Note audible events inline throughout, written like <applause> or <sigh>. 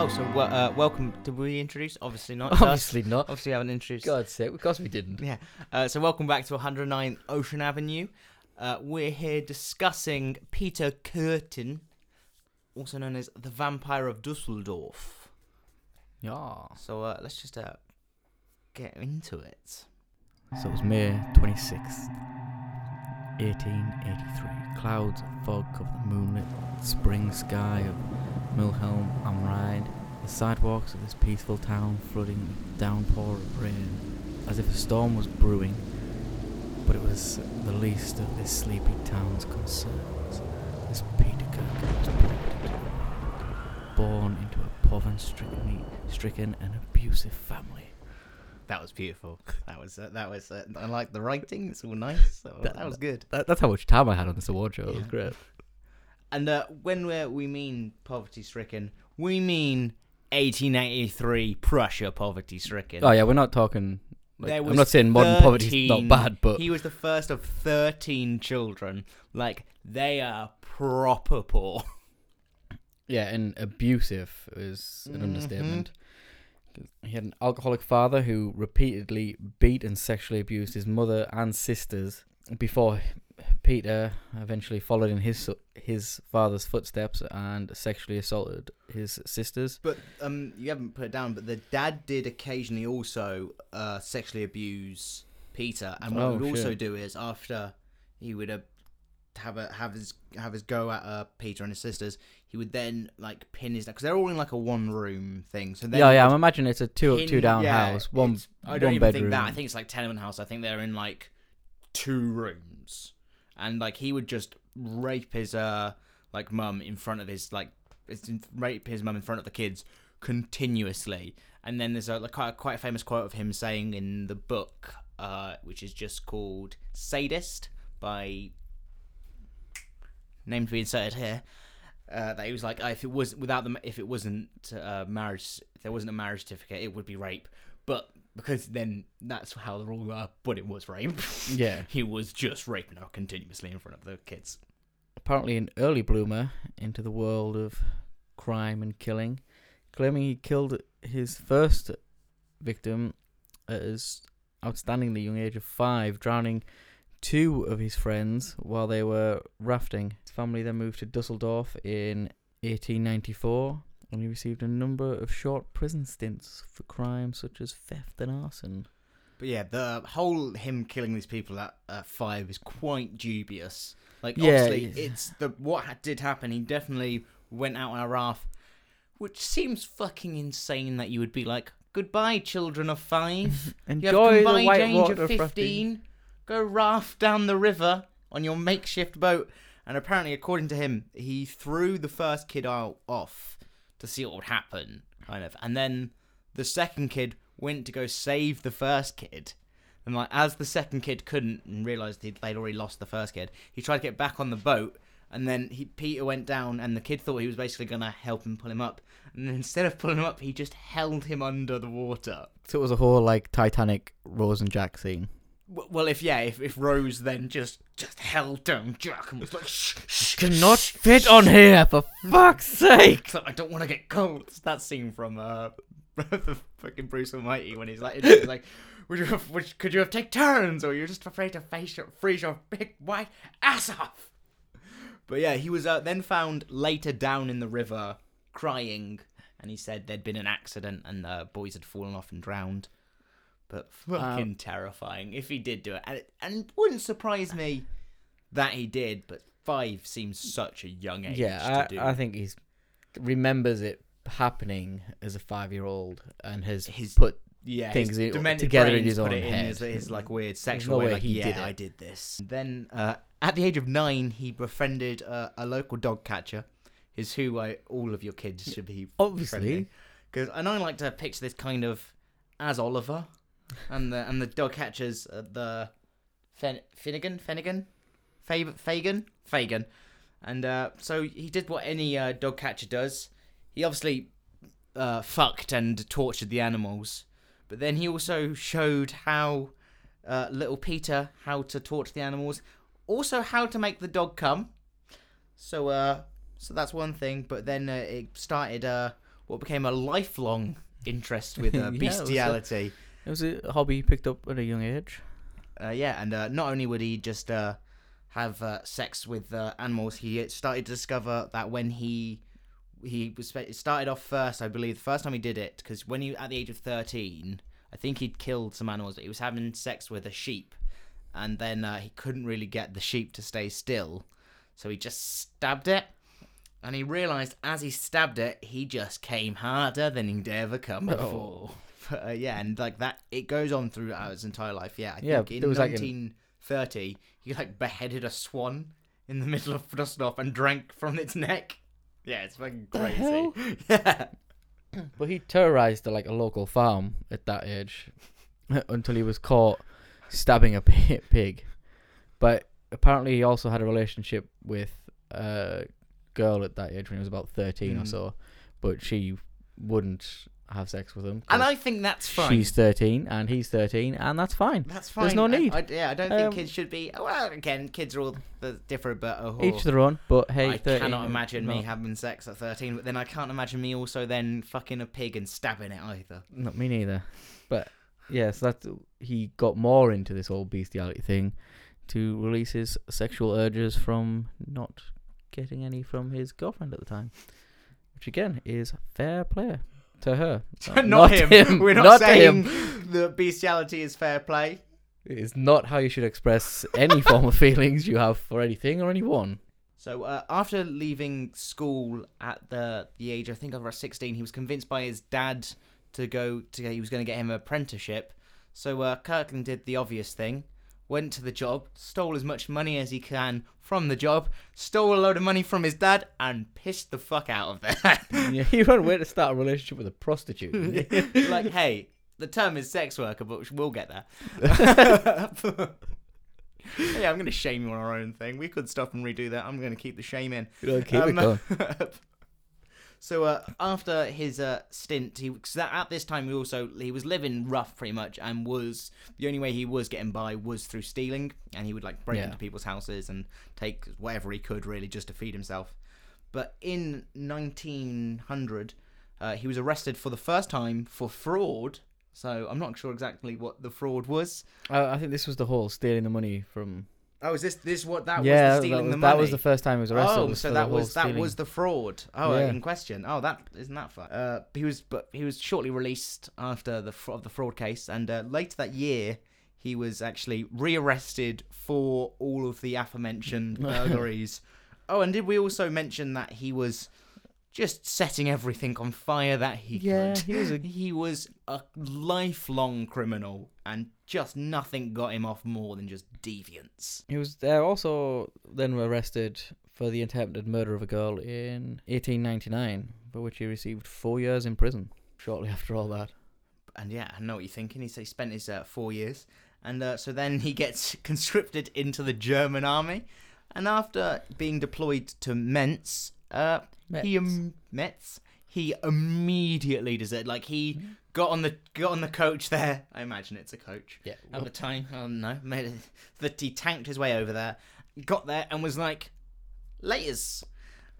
Oh, so uh, welcome. Did we introduce? Obviously not. Obviously not. Obviously, we haven't introduced. God's sake, of course we didn't. Yeah. Uh, so welcome back to 109 Ocean Avenue. Uh, we're here discussing Peter Kürten, also known as the Vampire of Dusseldorf. Yeah. So uh, let's just uh, get into it. So it was May 26th, 1883. Clouds of fog cover the moonlit spring sky of Mulheim am Rhein. The sidewalks of this peaceful town flooding with downpour of rain, as if a storm was brewing. But it was the least of this sleepy town's concerns. This Peter Kirk was born into, a poverty-stricken, stricken and abusive family. That was beautiful. That was uh, that was. Uh, I like the writing. It's all nice. So that, That- was good. That, that's how much time I had on this award show. It was great. And uh, when we we mean poverty stricken, we mean 1883 Prussia poverty stricken. Oh yeah, we're not talking. Like, I'm not saying modern poverty is not bad, but he was the first of 13 children. Like, they are proper poor. <laughs> yeah, and abusive is an Mhm. understatement. He had an alcoholic father who repeatedly beat and sexually abused his mother and sisters before Peter eventually followed in his his father's footsteps and sexually assaulted his sisters. But um, you haven't put it down, but the dad did occasionally also uh, sexually abuse Peter. And what Oh, he would also shit. do is after he would uh, have a have his have his go at uh, Peter and his sisters, he would then like pin his because they're all in like a one room thing. So then yeah, yeah, I'm imagining it's a two pin- two down yeah, house, one I don't one even bedroom. think that. I think it's like tenement house. I think they're in like two rooms, and like he would just rape his uh like mum in front of his like it's rape his mum in front of the kids continuously. And then there's a like, quite quite a famous quote of him saying in the book, uh, which is just called "Sadist" by name to be inserted here. Uh, that he was like, "Oh, if it was without them, if it wasn't uh, marriage, if there wasn't a marriage certificate, it would be rape. But because then that's how the rule are, but it was rape. <laughs> yeah. he was just raping her continuously in front of the kids. apparently an early bloomer into the world of crime and killing, claiming he killed his first victim at his outstandingly young age of five, drowning two of his friends while they were rafting. His family then moved to Dusseldorf in 1894, and he received a number of short prison stints for crimes such as theft and arson. But yeah, the whole him killing these people at, at five is quite dubious. Like Yeah, obviously, it's- it's the what ha- did happen. He definitely went out on a raft, which seems fucking insane. That you would be like, "Goodbye, children of five. <laughs> You have Enjoy the white age water of rafting. 15. Go raft down the river on your makeshift boat. And apparently, according to him, he threw the first kid out off to see what would happen, kind of. And then the second kid went to go save the first kid. And like, as the second kid couldn't and realized they'd already lost the first kid, he tried to get back on the boat. And then he, Peter went down, and the kid thought he was basically gonna help him pull him up. And instead of pulling him up, he just held him under the water. So it was a whole like Titanic Rose and Jack scene. Well, if yeah, if, if Rose then just just held down Jack and was like, shh, shh, Cannot shh, fit shh." on here for fuck's sake. Like, I don't want to get cold. It's that scene from uh, <laughs> the fucking Bruce Almighty when he's like, he's like, would you have, would, could you have take turns, or you're just afraid to face your, freeze your big white ass off? But yeah, he was uh, then found later down in the river crying, and he said there'd been an accident and the boys had fallen off and drowned. But fucking terrifying if he did do it, and it, and it wouldn't surprise me that he did. But five seems such a young age. Yeah, to do. I, I think he's remembers it happening as a five-year-old and has His- put yeah, things his in- together in his own it head. his, his like weird no sexual way. way Like, he yeah, did it. I did this. Then uh, at the age of nine, he befriended uh, a local dog catcher. Is who I, all of your kids should be obviously. because and I like to picture this kind of as Oliver, and the and the dog catchers the Fen- Finnegan Finnegan, Fagin Fagin, and uh, so he did what any uh, dog catcher does. He obviously uh, fucked and tortured the animals, but then he also showed how uh, little Peter how to torture the animals, also how to make the dog come. So uh, so that's one thing. But then uh, it started uh what became a lifelong interest with uh, <laughs> it was a- bestiality. It was a hobby he picked up at a young age. Uh, yeah, and uh, not only would he just uh, have uh, sex with uh, animals, he started to discover that when he he was started off first, I believe, the first time he did it, because when he at the age of thirteen, I think he'd killed some animals, but he was having sex with a sheep, and then uh, he couldn't really get the sheep to stay still, so he just stabbed it. And he realised as he stabbed it, he just came harder than he'd ever come before. But, uh, yeah, and like that, it goes on throughout his entire life. Yeah, I Yeah, think in was, like, an- 1930, he like beheaded a swan in the <laughs> middle of Dusseldorf and drank from its neck. Yeah, it's fucking The crazy. hell? <laughs> Yeah, But he terrorized like a local farm at that age <laughs> until he was caught stabbing a pi- pig. But apparently, he also had a relationship with a girl at that age when he was about 13 or Mm. so. But she wouldn't have sex with him. And I think that's fine. She's 13 and he's 13, and that's fine. That's fine. There's no need. I, yeah, I don't Um, think kids should be. Well, again, kids are all uh, different, but oh, Each their own. But hey, I 13 cannot imagine me having sex at 13, but then I can't imagine me also then fucking a pig and stabbing it either. Not me neither. But yeah, so that he got more into this whole bestiality thing to release his sexual urges from not getting any from his girlfriend at the time, which again is fair play to her. <laughs> not, him. We're not, to saying him. the bestiality is fair play. It is not how you should express any form of <laughs> feelings you have for anything or anyone. So uh, after leaving school at the the age I think of around 16, he was convinced by his dad to go to he was going to get him an apprenticeship. So uh, Kürten did the obvious thing, went to the job, stole as much money as he can from the job, stole a load of money from his dad, and pissed the fuck out of there. <laughs> Yeah, you run away to start a relationship with a prostitute. <laughs> like, hey, the term is sex worker, but we'll get there. <laughs> yeah, I'm going to shame you on our own thing. We could stop and redo that. I'm going to keep the shame in. Keep it Um, going. So uh, after his uh, stint, he cause at this time he also he was living rough pretty much, and was the only way he was getting by was through stealing, and he would like break Yeah. into people's houses and take whatever he could really just to feed himself. But in 1900, uh, he was arrested for the first time for fraud. So I'm not sure exactly what the fraud was. I, I think this was the whole stealing the money from. Oh, is this this what that yeah, was the stealing that was, the money? that was the first time he was arrested. Oh, so that was that stealing. was the fraud. Oh, Yeah. in question. Oh, that isn't that fun. Uh, he was, but he was shortly released after the of the fraud case, and uh, later that year, he was actually rearrested for all of the aforementioned <laughs> burglaries. oh, and did we also mention that he was just setting everything on fire that he Yeah, could? he was a- <laughs> he was a lifelong criminal, and just nothing got him off more than just deviance. He was uh, also then arrested for the attempted murder of a girl in 1899, for which he received four years in prison. Shortly after all that, and yeah, I know what you're thinking. He, he spent his uh, four years, and uh, so then he gets <laughs> conscripted into the German army, and after being deployed to Mentz, uh, he Metz. um, Metz, he immediately deserted. Like he got on the got on the coach there. I imagine it's a coach yeah, at the time. I don't know. Made it, that he tanked his way over there, got there, and was like, "Laters."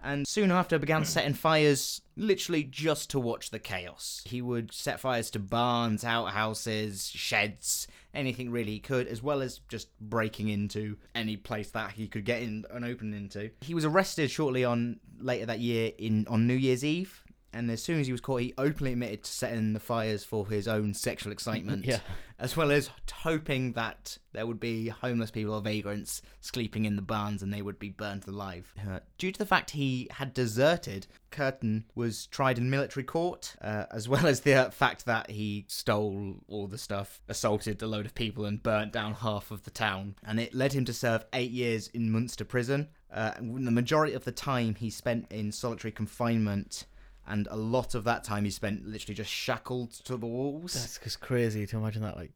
And soon after began setting fires, literally just to watch the chaos. He would set fires to barns, outhouses, sheds, anything really he could, as well as just breaking into any place that he could get in and open into. He was arrested shortly on later that year in on New Year's Eve, and as soon as he was caught, he openly admitted to setting the fires for his own sexual excitement <laughs> yeah, as well as hoping that there would be homeless people or vagrants sleeping in the barns and they would be burned alive. Uh, due to the fact he had deserted, Kürten was tried in military court, uh, as well as the uh, fact that he stole all the stuff, assaulted a load of people, and burnt down half of the town. And it led him to serve eight years in Munster prison. Uh, the majority of the time he spent in solitary confinement. And a lot of that time he spent literally just shackled to the walls. that's just crazy to imagine that. Like,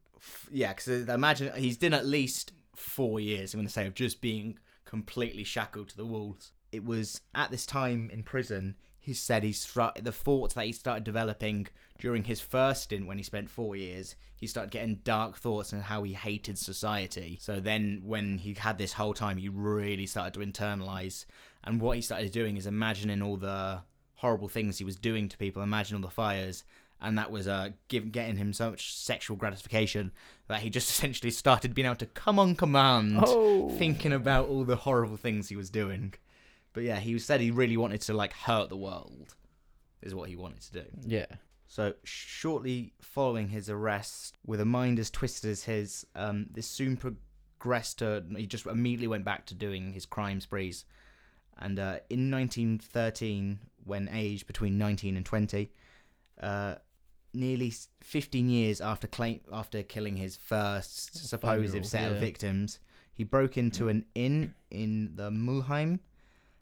yeah, because uh, imagine he's done at least four years. I'm going to say of just being completely shackled to the walls. It was at this time in prison. He said he start the thoughts that he started developing during his first stint when he spent four years. He started getting dark thoughts and how he hated society. So then, when he had this whole time, he really started to internalize. And what he started doing is imagining all the horrible things he was doing to people. Imagine all the fires, and that was uh give, getting him so much sexual gratification that he just <laughs> essentially started being able to come on command, Oh. thinking about all the horrible things he was doing. But yeah, he said he really wanted to like hurt the world, is what he wanted to do. Yeah. So shortly following his arrest, with a mind as twisted as his, um, this soon progressed to he just immediately went back to doing his crime sprees, and uh, in 1913, when aged between 19 and 20, uh, nearly 15 years after claim after killing his first supposed set of victims, he broke into an inn in the Mulheim,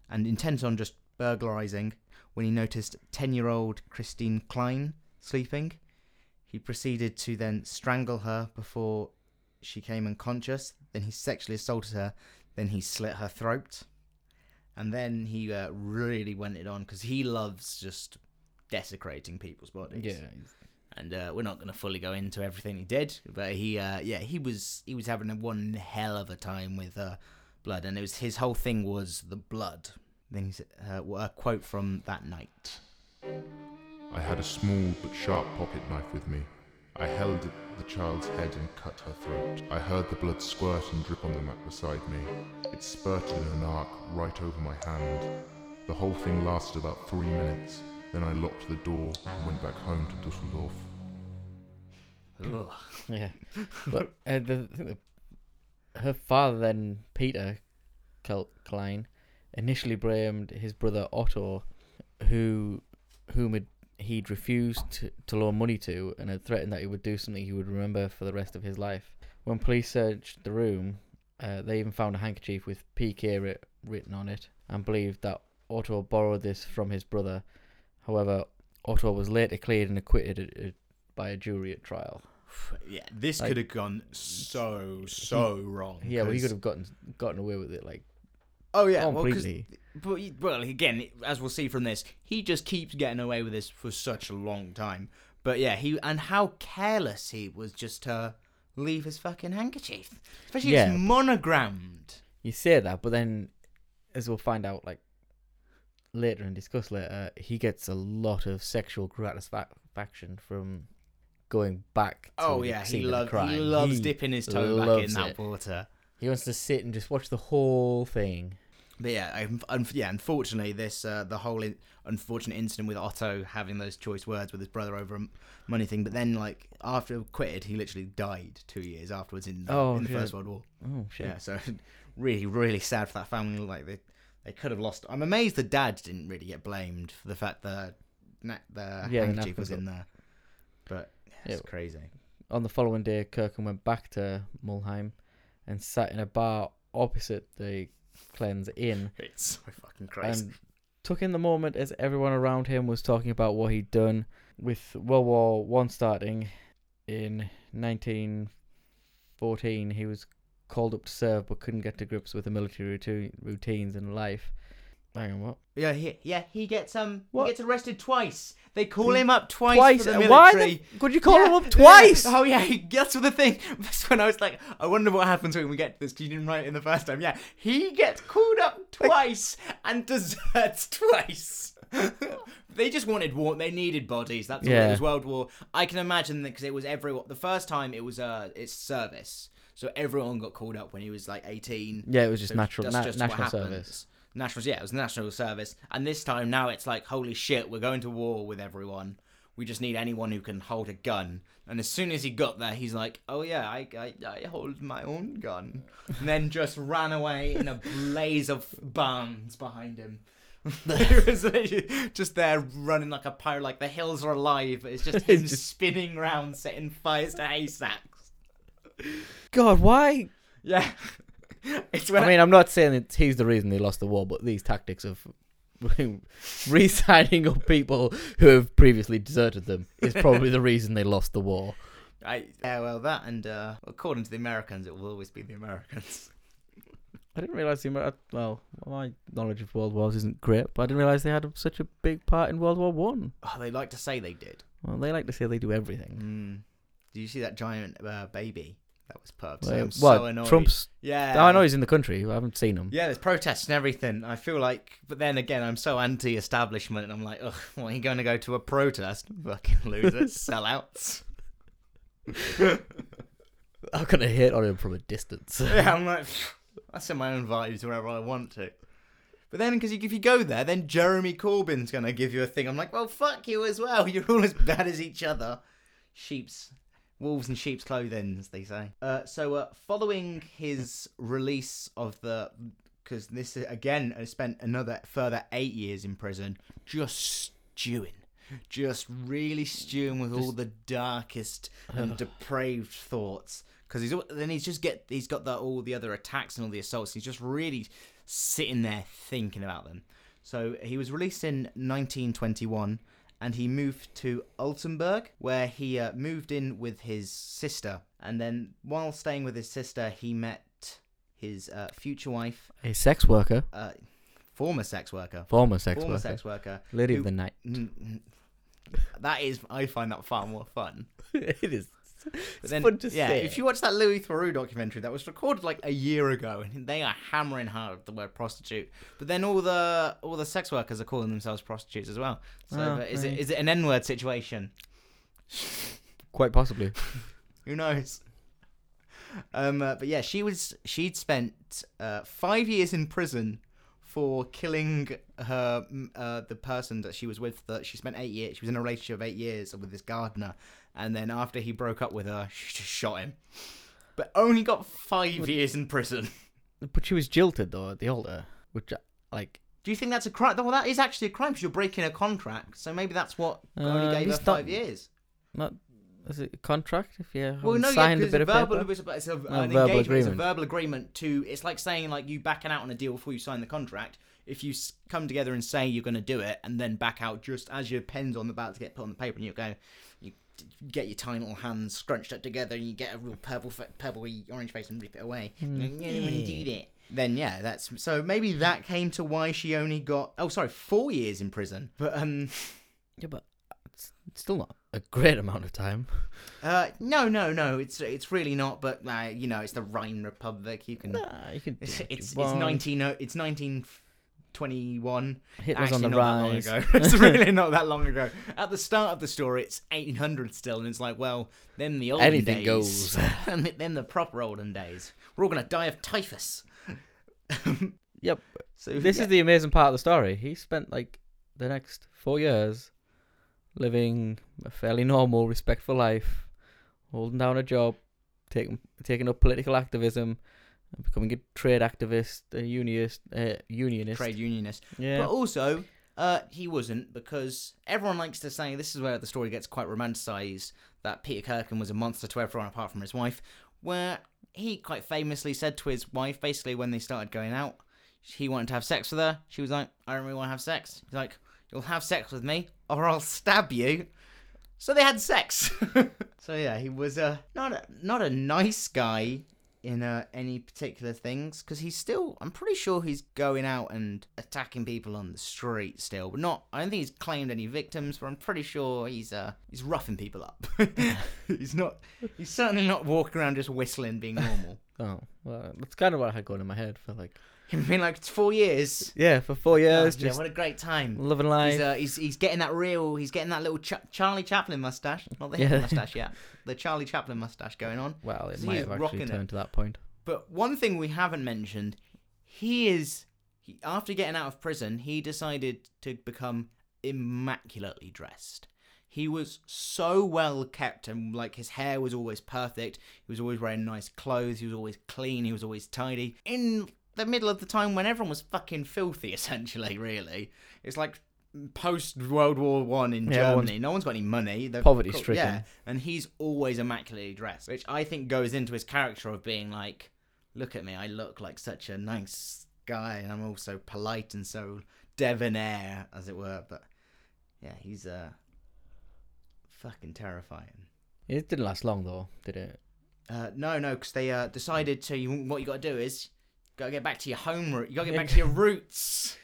and intent on just burglarizing when he noticed 10 year old Christine Klein sleeping. He proceeded to then strangle her before she came unconscious. Then he sexually assaulted her. Then he slit her throat. And then he uh, really went it on because he loves just desecrating people's bodies. Yeah. And uh, we're not going to fully go into everything he did, but he, uh, yeah, he was he was having a one hell of a time with uh, blood, and it was his whole thing was the blood. Then he's uh, a quote from that night. I had a small but sharp pocket knife with me. I held the child's head and cut her throat. I heard the blood squirt and drip on the mat beside me. It spurted in an arc right over my hand. The whole thing lasted about three minutes. Then I locked the door and went back home to Dusseldorf. Yeah. But uh, the, the her father then Peter Klein initially blamed his brother Otto, who whom had, he'd refused to, to loan money to and had threatened that he would do something he would remember for the rest of his life. When police searched the room, uh, they even found a handkerchief with PK writ- written on it and believed that Otto borrowed this from his brother. However, Otto was later cleared and acquitted uh, by a jury at trial. <sighs> Yeah, this Like- could have gone so so wrong. Yeah, well, he could have gotten gotten away with it like Oh yeah, well, completely. but well, again, as we'll see from this, he just keeps getting away with this for such a long time. But yeah, he and how careless he was just to leave his fucking handkerchief, especially Yeah. it's monogrammed. you say that, but then, as we'll find out, like later and discuss later, he gets a lot of sexual gratification from going back. To Oh the yeah, he scene of the loves crime. he loves He dipping his toe back in loves that it. water. He wants to sit and just watch the whole thing. But yeah, un- un- yeah. Unfortunately, this uh, the whole in- unfortunate incident with Otto having those choice words with his brother over a m- money thing. But then, like after he quitted, he literally died two years afterwards in the, Oh, in the shit. First World War. Oh shit! Yeah, so <laughs> really, really sad for that family. Like they, they could have lost. I'm amazed the dad didn't really get blamed for the fact that na- the Yeah, the handkerchief was in there. But yeah, it's Yeah. crazy. On the following day, Kürten went back to Mulheim and sat in a bar opposite the Klein's inn. It's so fucking crazy. and took in the moment as everyone around him was talking about what he'd done with World War One starting in 1914. He was called up to serve, but couldn't get to grips with the military routine, routines and life. Hang on, what? yeah, he, yeah, he gets um, What? he gets arrested twice. They call him up twice, Twice? for the military. Why the, could you call Yeah, him up yeah. <laughs> twice? Oh yeah, he, that's the thing. <laughs> That's when I was like, I wonder what happens when we get to this. 'cause you didn't write it in the first time. Yeah, he gets called up twice and <laughs> deserts twice. they just wanted war. They needed bodies. That's all. It Yeah. was World War. I can imagine that because it was everyone. The first time it was uh, it's service. So everyone got called up when he was like 18. Yeah, it was just So natural, that's na- just what national happens. service. Nationals, yeah, it was national service. And this time now it's like, holy shit, we're going to war with everyone. We just need anyone who can hold a gun. And as soon as he got there, he's like, oh yeah, I, I, I hold my own gun. And then just ran away in a blaze of bombs behind him. <laughs> was just there running like a pirate, like the hills are alive, but it's just him <laughs> Just- spinning round, setting fires to haystacks. God, why? Yeah. <laughs> it's when I mean, I'm not saying that he's the reason they lost the war, but these tactics of <laughs> re-signing up people who have previously deserted them is probably the reason they lost the war. <laughs> I, yeah, well, that and uh, according to the Americans, it will always be the Americans. I didn't realize the Amer- well, my knowledge of world wars isn't great, but I didn't realize they had such a big part in World War One. Oh, they like to say they did. Well, they like to say they do everything. Mm. Do you see that giant uh, baby That was perps. Well, I'm what? so annoyed. Trump's. Yeah. I know he's in the country. I haven't seen him. Yeah, there's protests and everything. I feel like, but then again, I'm so anti-establishment, and I'm like, ugh, what, are you going to go to a protest? Fucking losers, <laughs> sellouts. <laughs> I'm gonna hit on him from a distance. <laughs> yeah, I'm like, I send my own vibes wherever I want to. But then, because if you go there, then Jeremy Corbyn's going to give you a thing. I'm like, well, fuck you as well. You're all as bad as each other. Sheep's, wolves in sheep's clothing, as they say. Uh, so, uh, following his release of the, because this again spent another further eight years in prison, just stewing, just really stewing with all the darkest and depraved thoughts. Because he's then he's just get he's got the, all the other attacks and all the assaults. He's just really sitting there thinking about them. So he was released in 1921 and he moved to Altenburg where he uh, moved in with his sister. And then while staying with his sister, he met his uh, future wife, A sex worker, uh, former sex worker, former sex former worker, sex worker. lady who- of the night. Mm. <laughs> That is, I find that far more fun. <laughs> it is. But It's then, fun to yeah, say. if you watch that Louis Theroux documentary that was recorded like a year ago, and they are hammering hard the word prostitute, but then all the all the sex workers are calling themselves prostitutes as well. So Oh, but is it right. is it an N word situation? Quite possibly. <laughs> Who knows? Um, uh, but yeah, she was she'd spent uh, five years in prison for killing her uh, the person that she was with. That she spent eight years. She was in a relationship of eight years with this gardener, and then after he broke up with her, she just shot him. But only got five years in prison. But she was jilted though at the altar, which like Do you think that's a crime? Well, that is actually a crime because you're breaking a contract. So maybe that's what only Uh, gave her five years. not is it a contract if you Well, no, yeah, signed a because bit of a verbal, paper? it's a, it's a, Oh, an verbal engagement. It's a agreement. verbal agreement to. It's like saying like you backing out on a deal before you sign the contract. If you come together and say you're going to do it, and then back out just as your pen's on the about to get put on the paper, and you go, you get your tiny little hands scrunched up together, and you get a real purple, fa- purpley orange face and rip it away. You go, "Yeah, I don't want to do that." Then yeah, that's so maybe that came to why she only got oh sorry four years in prison. But um Yeah, but it's it's still not a great amount of time. <laughs> uh no no no it's it's really not. But uh, you know it's the Rhine Republic. You can Nah, you can. do It's what you it's, it's want. nineteen oh- it's nineteen twenty one. Hitler's Actually, on the rise. <laughs> it's <laughs> really not that long ago. At the start of the story, it's eighteen hundred still, and it's like, well, then the olden Anything days, goes. <laughs> and then the proper olden days. We're all gonna die of typhus. Yep. So This yeah. is the amazing part of the story. He spent like the next four years living a fairly normal, respectful life, holding down a job, taking taking up political activism, becoming a trade activist, a unionist, uh, unionist. trade unionist. Yeah. But also, uh, he wasn't because everyone likes to say this is where the story gets quite romanticized that Peter Kürten was a monster to everyone apart from his wife, where he quite famously said to his wife, basically when they started going out, he wanted to have sex with her. She was like, I don't really want to have sex. He's like, You'll have sex with me, or I'll stab you. So they had sex. <laughs> so yeah, he was uh, not a not a nice guy in uh, any particular things because he's still. I'm pretty sure he's going out and attacking people on the street still, but not. I don't think he's claimed any victims, but I'm pretty sure he's uh he's roughing people up. <laughs> he's not. He's certainly not walking around just whistling, being normal. <laughs> oh, well, that's kind of what I had going in my head for like <laughs> He's been like it's four years. yeah for four years, Oh, yeah, just what a great time. Loving life. He's, uh, he's he's getting that real. He's getting that little Ch- Charlie Chaplin mustache, not the Yeah. Mustache yet. The Charlie Chaplin mustache going on. well, it might have actually rocking it. turned to that point. But one thing we haven't mentioned, he is he, after getting out of prison, he decided to become immaculately dressed. He was so well kept and like his hair was always perfect. He was always wearing nice clothes. He was always clean. He was always tidy. In the middle of the time when everyone was fucking filthy, <laughs> essentially, really. It's like post World War One in Yeah, Germany. No one's got any money. They're- poverty stricken. Yeah, and he's always immaculately dressed, which I think goes into his character of being like, "Look at me, I look like such a nice guy, and I'm also polite and so debonair, as it were." But yeah, he's uh fucking terrifying. It didn't last long though, did it? Uh, no, no, because they uh, decided to. You, what you got to do is, got to get back to your home root. You got to get back to <laughs> your roots.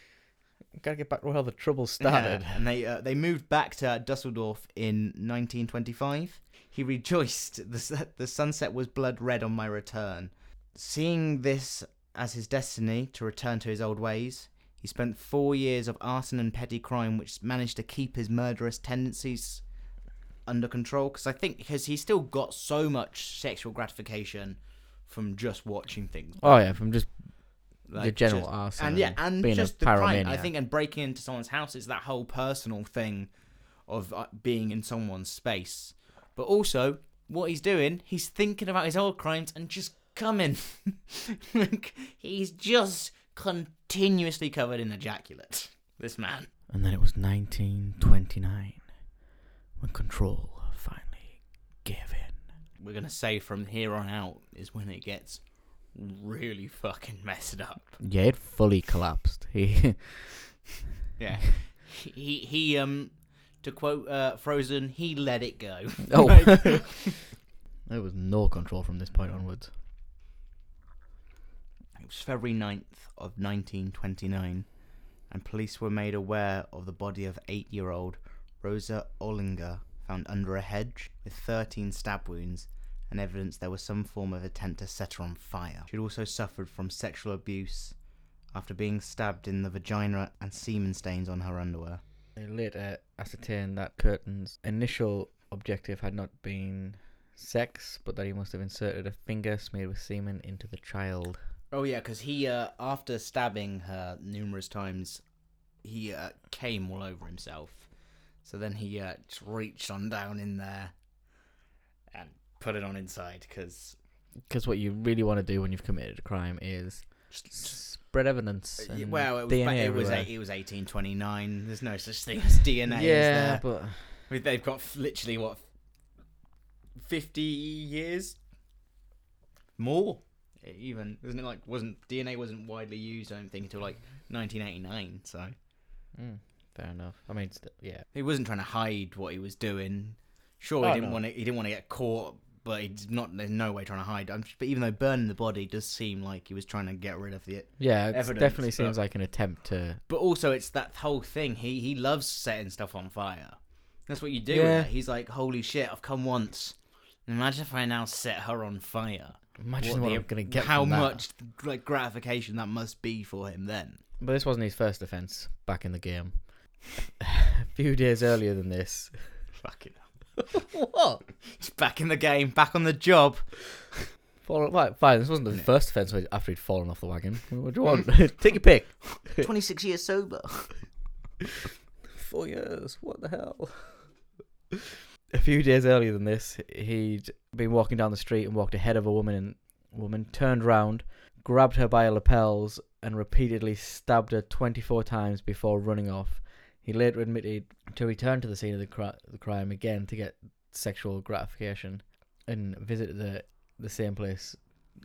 Gotta get back to where the trouble started. Yeah, and they uh, they moved back to Dusseldorf in 1925. He rejoiced. <laughs> The the sunset was blood red on my return. Seeing this as his destiny to return to his old ways, he spent four years of arson and petty crime, which managed to keep his murderous tendencies under control. Because I think because he still got so much sexual gratification from just watching things. Oh yeah, from just the Like, general just- arson and yeah, and being just a the crime. pyromaniac. I think, and breaking into someone's house is that whole personal thing of uh, being in someone's space. But also, what he's doing, he's thinking about his old crimes and just coming. <laughs> like he's just continuously covered in ejaculate. This man. And then it was 1929 when control finally gave in. We're gonna say from here on out is when it gets really fucking messed up. Yeah, it fully collapsed. He <laughs> Yeah. <laughs> He he um to quote uh, Frozen, he let it go. <laughs> Oh. Like- there was no control from this point onwards. It was February 9th of 1929, and police were made aware of the body of eight-year-old Rosa Ollinger found under a hedge with 13 stab wounds and evidence there was some form of attempt to set her on fire. She'd also suffered from sexual abuse after being stabbed in the vagina and semen stains on her underwear. They later ascertained that Kürten's initial objective had not been sex, but that he must have inserted a finger smeared with semen into the child. Oh yeah, because he, uh, after stabbing her numerous times, he uh, came all over himself. So then he uh, just reached on down in there and put it on inside because Because what you really want to do when you've committed a crime is spread evidence. And well, it was DNA it was it was eighteen twenty nine. There's no such thing as DNA. is yeah, there? but I mean, they've got f- literally what fifty years more. Even isn't it like wasn't DNA wasn't widely used? I don't think until like 1989. So mm, fair enough. I mean, st- yeah, He wasn't trying to hide what he was doing. Sure, Oh, he didn't no. want to. He didn't want to get caught, but he's not. There's no way trying to hide. I'm, but even though burning the body does seem like he was trying to get rid of the. yeah. It Evidence, definitely seems but- like an attempt to. But also, it's that whole thing. He he loves setting stuff on fire. That's what you do. Yeah. With it. He's like, holy shit, I've come once. Imagine if I now set her on fire. Imagine what, the- I'm gonna get. How from that. much like gratification that must be for him then. But this wasn't his first offense back in the game. <laughs> a few days earlier than this. Fucking. <laughs> what? He's back in the game, back on the job. Fall, right, fine. This wasn't the Yeah. first offence after he'd fallen off the wagon. <laughs> What do you want? <laughs> Take your pick. 26 years sober. Four years. What the hell? A few days earlier than this, he'd been walking down the street and walked ahead of a woman and woman turned round, grabbed her by her lapels, and repeatedly stabbed her 24 times before running off. He later admitted to return to the scene of the, cri- the crime again to get sexual gratification and visit the the same place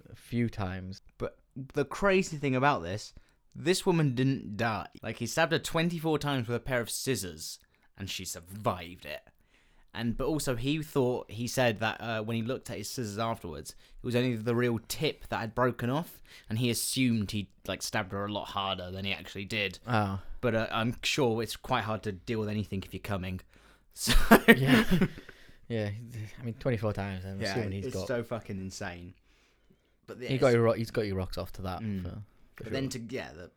a few times. But the crazy thing about this, this woman didn't die. Like he stabbed her 24 times with a pair of scissors, and she survived it. And but also he thought he said that uh, when he looked at his scissors afterwards, it was only the real tip that had broken off, and he assumed he like stabbed her a lot harder than he actually did. Oh, But uh, I'm sure it's quite hard to deal with anything if you're coming. <laughs> So yeah. <laughs> yeah, I mean, 24 times. I'm yeah, assuming he's it's got so fucking insane. But He got your he's got your rocks off to that. Mm. For, for But sure. then to yeah, the,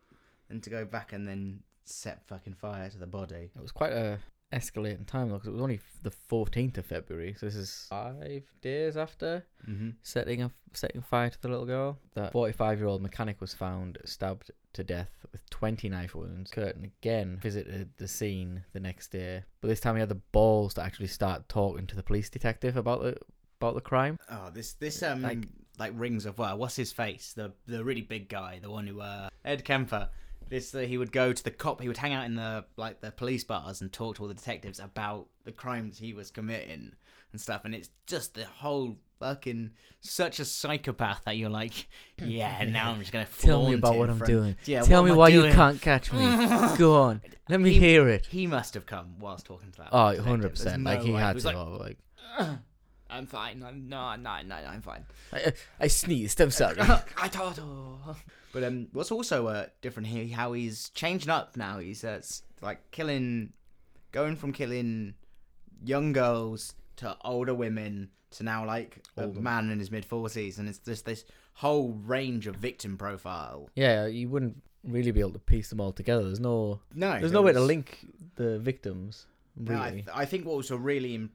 then to go back and then set fucking fire to the body. it was quite a escalating time though, because it was only the 14th of February, so this is five days after Mm-hmm. setting a setting fire to the little girl. That 45 year old mechanic was found stabbed to death with 20 knife wounds. Kürten again visited the scene the next day, but this time he had the balls to actually start talking to the police detective about the about the crime. Oh, this this um like, Like- rings of well, what's his face? The the really big guy, the one who uh Ed Kemper. This uh, he would go to the cop. He would hang out in the like the police bars and talk to all the detectives about the crimes he was committing and stuff. And it's just the whole fucking such a psychopath that you're like, <laughs> yeah. Now I'm just gonna Tell me about what I'm doing. Yeah, Tell me why you can't catch me. <laughs> Go on, let me He- hear it. He must have come whilst talking to that. Oh, 100 There's percent. no Like he way. had to. like, like <clears throat> I'm fine. I'm no, no, no, I'm fine. I, I sneezed. I'm sorry. <laughs> I thought. oh. But um, what's also uh different here? How he's changing up now. He's uh, like killing, going from killing young girls to older women to now like a man in his mid forties, and it's just this whole range of victim profile. yeah, you wouldn't really be able to piece them all together. There's no, No, there's there no way to link the victims. No, I, Really. th- I think what was a really impressive.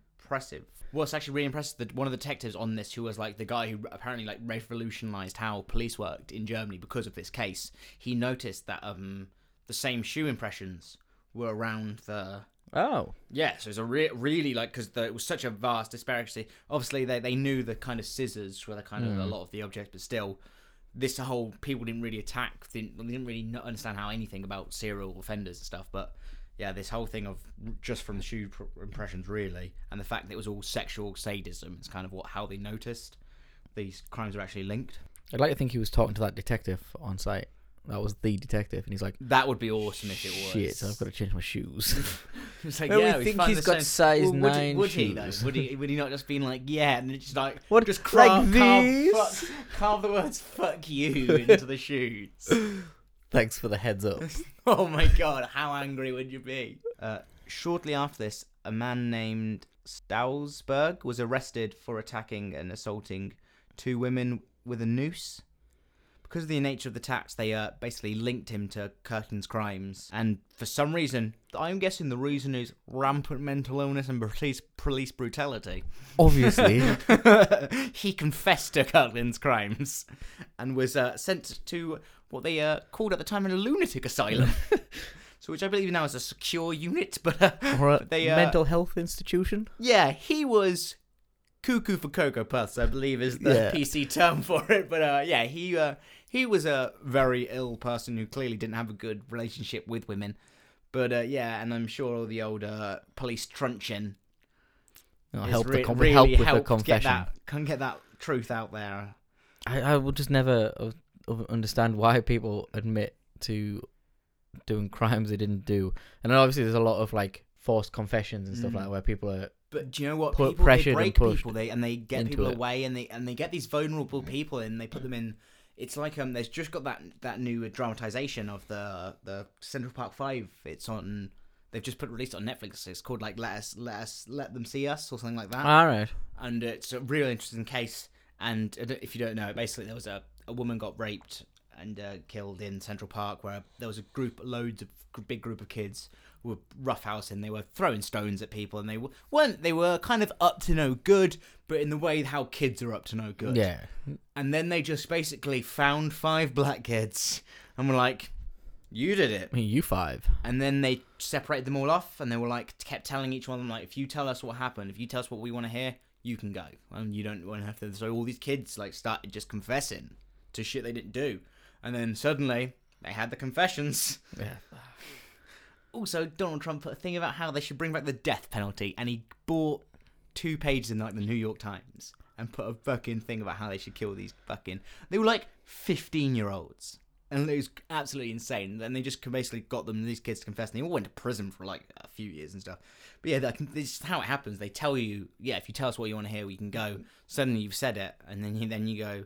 What's actually really impressive that one of the detectives on this, who was like the guy who apparently like revolutionized how police worked in Germany because of this case, he noticed that um the same shoe impressions were around the. oh, Yeah, so it's a re- really like because it was such a vast disparity. Obviously, they they knew the kind of scissors were the kind of a Mm. lot of the objects, but still, this whole people didn't really attack. Didn't they didn't really understand how anything about serial offenders and stuff. But yeah, this whole thing of just from the shoe pr- impressions really, and the fact that it was all sexual sadism is kind of what how they noticed these crimes are actually linked. I'd like to think he was talking to that detective on site. That was the detective, and he's like, That would be awesome if it was. "Shit, I've got to change my shoes." <laughs> <laughs> It's like, Well, yeah, we think he's got same- size Well, would he, nine would he though? Would he? Would he not just been like, yeah, and it's just like <laughs> What, just like carve, carve, these? fuck- carve the words "fuck you" into the shoes. Thanks for the heads up. <laughs> Oh my god, how angry would you be? Uh, shortly after this, a man named Stausberg was arrested for attacking and assaulting two women with a noose. Because of the nature of the attacks, they uh, basically linked him to Kürten's crimes. And for some reason, I'm guessing the reason is rampant mental illness and police, police brutality. Obviously, <laughs> he confessed to Kürten's crimes and was uh, sent to what they uh, called at the time a lunatic asylum. <laughs> so, which I believe now is a secure unit, but uh, or a They, uh, mental health institution. yeah, he was cuckoo for cocoa puffs, I believe is the Yeah. PC term for it. But uh, yeah, he uh, he was a very ill person who clearly didn't have a good relationship with women. But uh, yeah, and I'm sure all the old uh, police truncheon You know, has help, re- com- really help with the confession. Get that, can get that truth out there. I, I would just never uh, understand why people admit to doing crimes they didn't do. And obviously, there's a lot of like forced confessions and stuff Mm. like that where people are. But do you know what? Put people, they and break people, they and they get people it. away, and they and they get these vulnerable people, and they put them in. It's like um, there's just got that that new dramatization of the the Central Park Five. It's on. They've just put released on Netflix. It's called like Let Us Let Us Let Them See Us or something like that. All right. and it's a real interesting case. And uh, if you don't know, basically there was a, a woman got raped and uh, killed in Central Park, where there was a group, loads of big group of kids were roughhousing. They were throwing stones at people, and they weren't. They were kind of up to no good, but in the way how kids are up to no good. Yeah. And then they just basically found five black kids and were like, "You did it." I mean, you five. And then they separated them all off, and they were like, kept telling each one of them, like, if you tell us what happened, if you tell us what we want to hear, you can go, and you don't want to have to. So all these kids like started just confessing to shit they didn't do, and then suddenly they had the confessions. Yeah. <laughs> Also, Donald Trump put a thing about how they should bring back the death penalty, and he bought two pages in like the New York Times and put a fucking thing about how they should kill these fucking. They were like fifteen year olds, and it was absolutely insane. And they just basically got them these kids to confess, and they all went to prison for like a few years and stuff. But yeah, this is how it happens. They tell you, yeah, if you tell us what you want to hear, we can go. Suddenly you've said it, and then you then you go,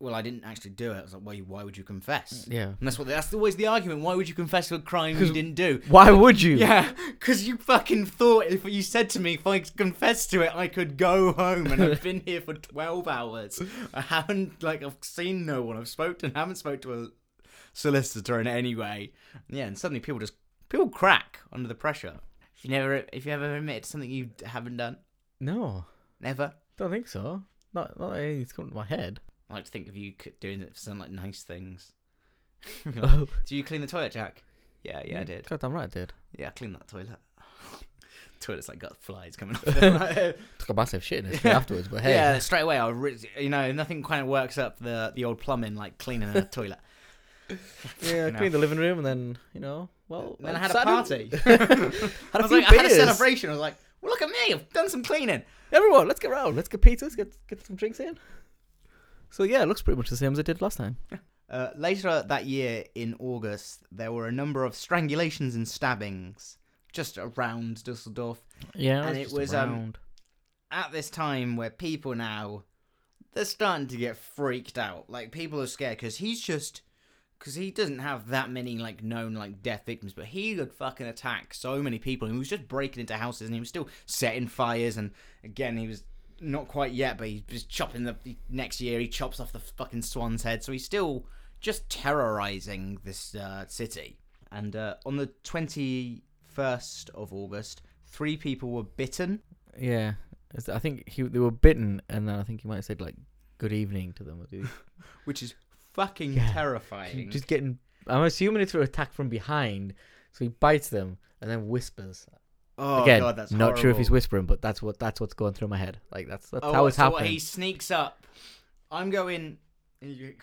well, I didn't actually do it. I was like, well, why would you confess? Yeah. And that's what that's always the argument. Why would you confess to a crime you didn't do? Why would you? Yeah, because you fucking thought if you said to me if I confessed to it, I could go home, and I've been here for twelve hours. I haven't like I've seen no one. I've spoken, I haven't spoke to a solicitor in any way. Yeah, and suddenly people just people crack under the pressure. If you never, if you ever admit to something you haven't done, No. never. Don't think so. Not not anything's coming to my head. I like to think of you doing it for some like nice things. <laughs> Oh. Do you clean the toilet, Jack? Yeah, yeah, I mm, did. God damn right I did. Yeah, I cleaned that toilet. <laughs> Toilet's like got flies coming off <laughs> it. Took a massive shit in it afterwards, but hey. Yeah, straight away. I re- you know nothing kind of works up the the old plumbing like cleaning a toilet. Yeah, I You know. cleaned the living room and then, you know, well. Then I had a party. had I a was few like, I had a celebration. I was like, well, look at me, I've done some cleaning. Everyone, let's get round. Let's get pizza. Let's get get some drinks in. So yeah, it looks pretty much the same as it did last time. <laughs> Uh, later that year, in August, there were a number of strangulations and stabbings just around Dusseldorf. Yeah, And it was, um, at this time where people now they're starting to get freaked out. Like people are scared because he's just because he doesn't have that many like known like death victims, but he could fucking attack so many people. And he was just breaking into houses and he was still setting fires. And again, he was not quite yet, but he's chopping the next year. He chops off the fucking swan's head, so he's still just terrorizing this uh, city. And uh, on the twenty first of August, three people were bitten. Yeah, I think he they were bitten, and then I think he might have said like "good evening" to them. or did he? <laughs> which is fucking Yeah. terrifying. Just getting. I'm assuming it's an attack from behind, so he bites them and then whispers. Oh Again, god, that's not sure if he's whispering, but that's what that's what's going through my head. Like that's that's Oh, how it's so what, happening. he sneaks up. I'm going. <laughs>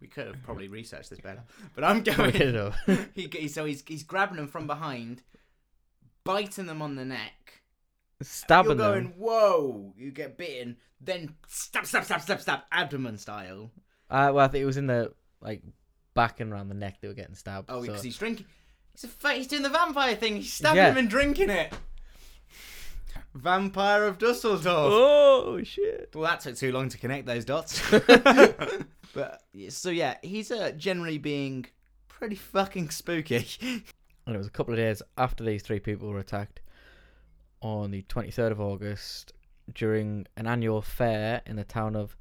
We could have probably researched this better, but I'm <laughs> going. <laughs> he, he- so he's he's grabbing them from behind, biting them on the neck. Stabbing You're going, them. whoa! You get bitten, then stab, stab, stab, stab, stab, abdomen style. Uh, well, I think it was in the like back and around the neck they were getting stabbed. Oh, so- because he's drinking. He's a fa- he's doing the vampire thing. He's stabbing Yeah. him and drinking it. Vampire of Dusseldorf. Oh shit! Well, that took too long to connect those dots. <laughs> <laughs> but so yeah, he's uh, generally being pretty fucking spooky. <laughs> And it was a couple of days after these three people were attacked, on the 23rd of August, during an annual fair in the town of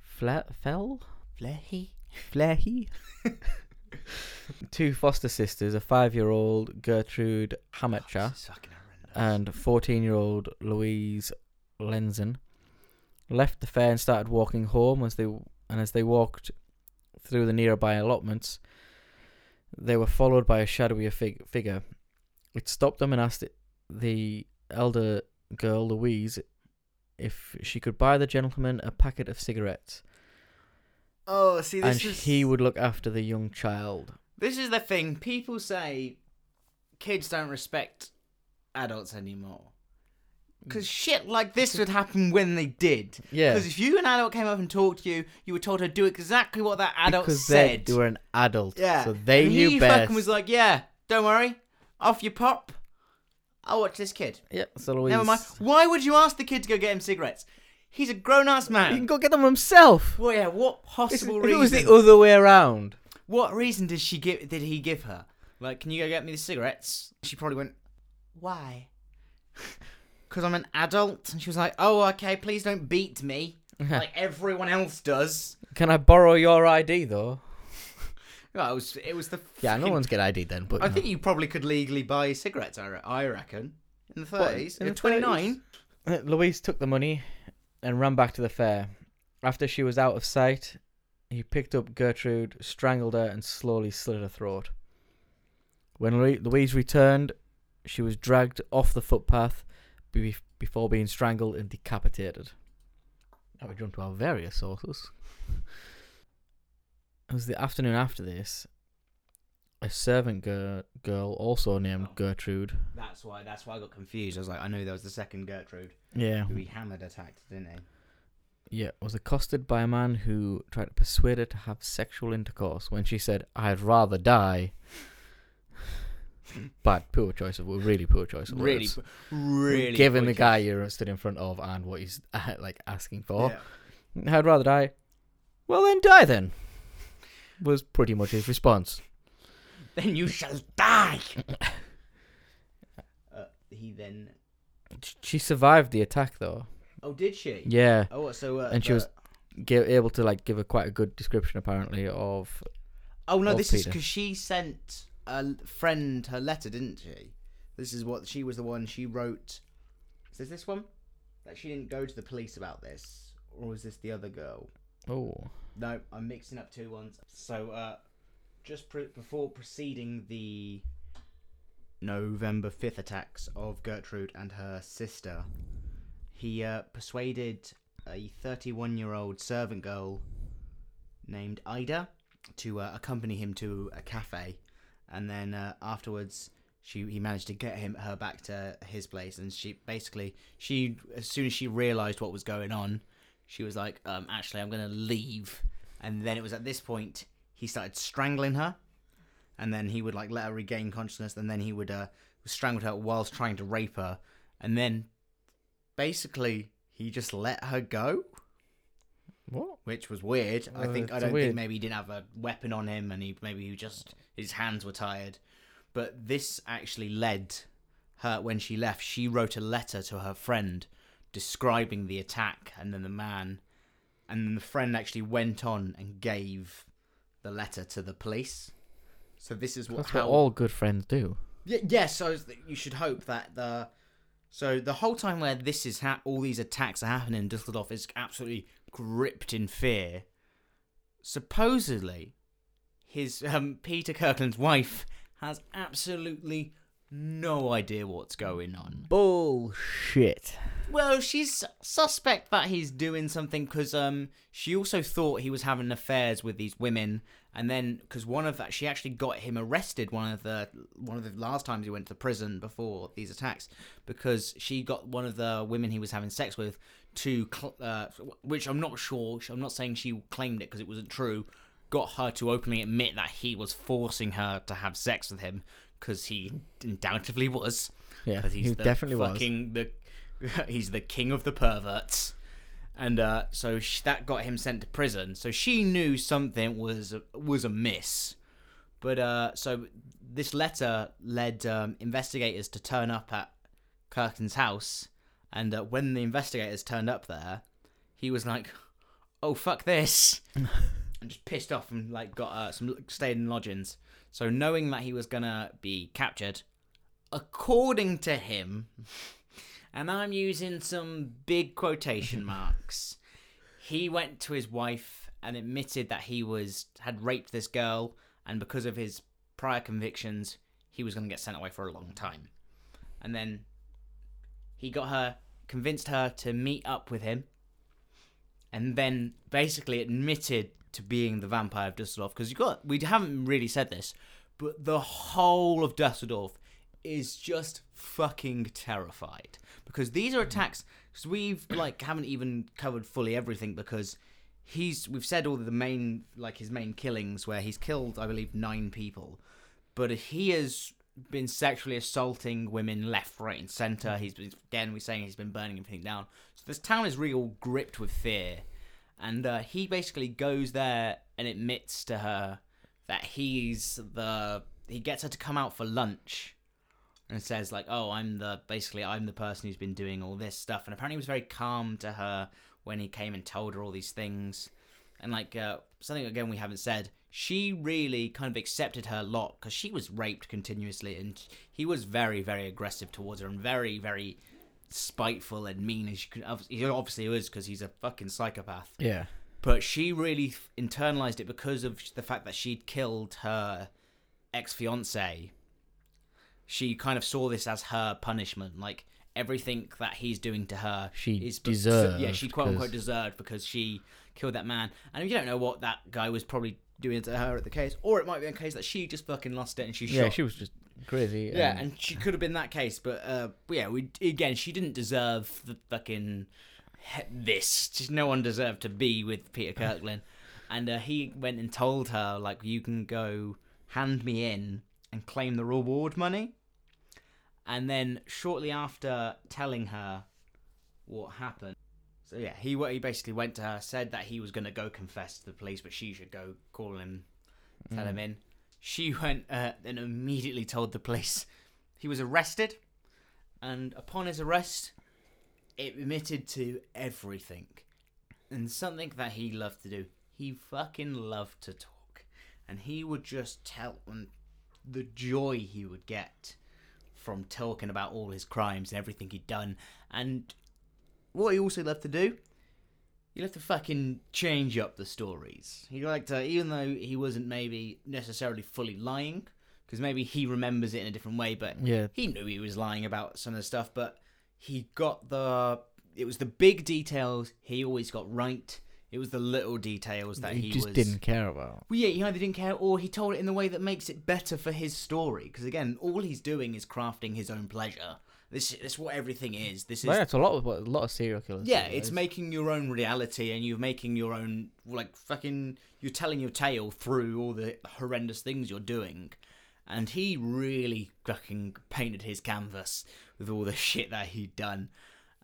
Fle- Fell? Flehy. Flehy? Two foster sisters, a five year old Gertrude Hamacher oh, This is fucking horrendous. and 14 year old Louise Lenzen, left the fair and started walking home as they and as they walked through the nearby allotments, they were followed by a shadowy fig- figure. It stopped them and asked the elder girl Louise if she could buy the gentleman a packet of cigarettes, oh, see, and this is he would look after the young child. this is the thing. People say kids don't respect adults anymore. Because mm. shit like this would happen when they did. Yeah, Because if you an adult came up and talked to you, you were told to do exactly what that adult because they, said. they were an adult, Yeah. so they and knew he best. fucking was like, yeah, don't worry, off you pop. I'll watch this kid. yeah, so. Never mind. Why would you ask the kid to go get him cigarettes? He's a grown ass man. He can go get them himself. Well, yeah. What If possible it reason? was the other way around. what reason did she give? Did he give her? Like, can you go get me the cigarettes? She probably went, why? <laughs> Because I'm an adult. And she was like, oh, okay. Please don't beat me <laughs> like everyone else does. Can I borrow your ID though? <laughs> Well, it was. It was the. Yeah, no fucking- one's get ID then, but I think you probably could legally buy cigarettes. I, re- I reckon. In the thirties, in the twenty nine. Louise took the money and ran back to the fair. After she was out of sight, he picked up Gertrude, strangled her, and slowly slit her throat. When Louise returned, she was dragged off the footpath before being strangled and decapitated. Now we jump to our various sources. <laughs> It was the afternoon after this. A servant gir- girl, also named Oh. Gertrude. That's why. That's why I got confused. I was like, I knew there was the second Gertrude Yeah. who he hammered attacked, didn't he? Yeah, was accosted by a man who tried to persuade her to have sexual intercourse when she said, I'd rather die. <laughs> Bad, poor choice of words. really poor choice of Really, words. really. Given the quick. guy you're stood in front of and what he's uh, <laughs> like asking for, Yeah. I'd rather die. Well, then die then. Was pretty much his response. Then you shall die. <laughs> uh, he then. She survived the attack though. Oh, did she? Yeah, Oh, so. Uh, And she was- the- able to like give a quite a good description apparently of. Oh no, of this is because she sent a friend her letter, didn't she? This is what she was the one she wrote. Is this this one? That she didn't go to the police about this, or was this the other girl? Oh, No, I'm mixing up two ones. So, uh, just pre- before preceding the November 5th attacks of Gertrude and her sister, he uh, persuaded a 31 year old servant girl named Ida to uh, accompany him to a cafe. And then uh, afterwards, she he managed to get him her back to his place. And she basically, she as soon as she realized what was going on, she was like, um, actually, I'm going to leave. And then it was at this point he started strangling her. And then he would like let her regain consciousness. And then he would uh, strangle her whilst trying to rape her. And then basically he just let her go, What? which was weird. I Uh, think I don't weird. think maybe he didn't have a weapon on him, and he maybe he just his hands were tired. But this actually led her when she left. She wrote a letter to her friend describing the attack, and then the man, and then the friend actually went on and gave the letter to the police. So this is what That's how what all good friends do. yeah, yeah, so you should hope that the so the whole time where this is ha- all these attacks are happening, Dusseldorf is absolutely gripped in fear. Supposedly, his um, Peter Kürten's wife has absolutely no idea what's going on. Bullshit. Well, she's suspect that he's doing something because um she also thought he was having affairs with these women, and then because one of that she actually got him arrested one of the one of the last times he went to prison before these attacks because she got one of the women he was having sex with to cl- uh, which I'm not sure I'm not saying she claimed it because it wasn't true got her to openly admit that he was forcing her to have sex with him because he undoubtedly was. Yeah, he's he definitely was. the <laughs> he's the king of the perverts. And uh, so sh- that got him sent to prison. So she knew something was was amiss. But uh, so this letter led um, investigators to turn up at Kürten's house. And uh, when the investigators turned up there he was like oh fuck this. <laughs> And just pissed off and like got uh, some stayed in lodgings so knowing that he was gonna be captured according to him, and I'm using some big quotation <laughs> marks, he went to his wife and admitted that he was had raped this girl, and because of his prior convictions, he was going to get sent away for a long time. And then he got her, convinced her to meet up with him, and then basically admitted to being the vampire of Dusseldorf. Because you got, we haven't really said this, but the whole of Dusseldorf is just fucking terrified because these are attacks. Because we've like <coughs> haven't even covered fully everything because he's we've said all the main like his main killings where he's killed I believe nine people, but he has been sexually assaulting women left, right, and center. He's been, again we're saying he's been burning everything down. So this town is all gripped with fear, and uh, he basically goes there and admits to her that he's the he gets her to come out for lunch and says like oh i'm the basically i'm the person who's been doing all this stuff. And apparently he was very calm to her when he came and told her all these things. And like uh, something again we haven't said she really kind of accepted her lot because she was raped continuously and he was very very aggressive towards her and very very spiteful and mean as you could he obviously was because he's a fucking psychopath Yeah. but she really internalized it because of the fact that she'd killed her ex fiance. She kind of saw this as her punishment, like everything that he's doing to her. She is deserved, Yeah, she quote unquote deserved because she killed that man. And you don't know what that guy was probably doing to her at the case, or it might be a case that she just fucking lost it and she Yeah, shot. she was just crazy. Yeah, and she could have been that case, but uh, yeah, we again, she didn't deserve the fucking this. No one deserved to be with Peter Kürten, <laughs> and uh, he went and told her like, you can go hand me in and claim the reward money, and then shortly after telling her what happened. So yeah, he he basically went to her, said that he was going to go confess to the police, but she should go call him, tell him in. She went uh, and immediately told the police. He was arrested, and upon his arrest, it admitted to everything, and something that he loved to do. He fucking loved to talk, and he would just tell and the joy he would get from talking about all his crimes and everything he'd done, and what he also loved to do he liked to fucking change up the stories. He liked to, even though he wasn't maybe necessarily fully lying, because maybe he remembers it in a different way, but Yeah. he knew he was lying about some of the stuff, but he got the. It was the big details he always got right. It was the little details that he, he, just was. didn't care about. Well, yeah, he either didn't care or he told it in the way that makes it better for his story. Because again, all he's doing is crafting his own pleasure. This, this is what everything is. This is Well, yeah, it's a lot of what a lot of serial killers. yeah, do, it's right? making your own reality and you're making your own like fucking you're telling your tale through all the horrendous things you're doing. And he really fucking painted his canvas with all the <laughs> shit that he'd done.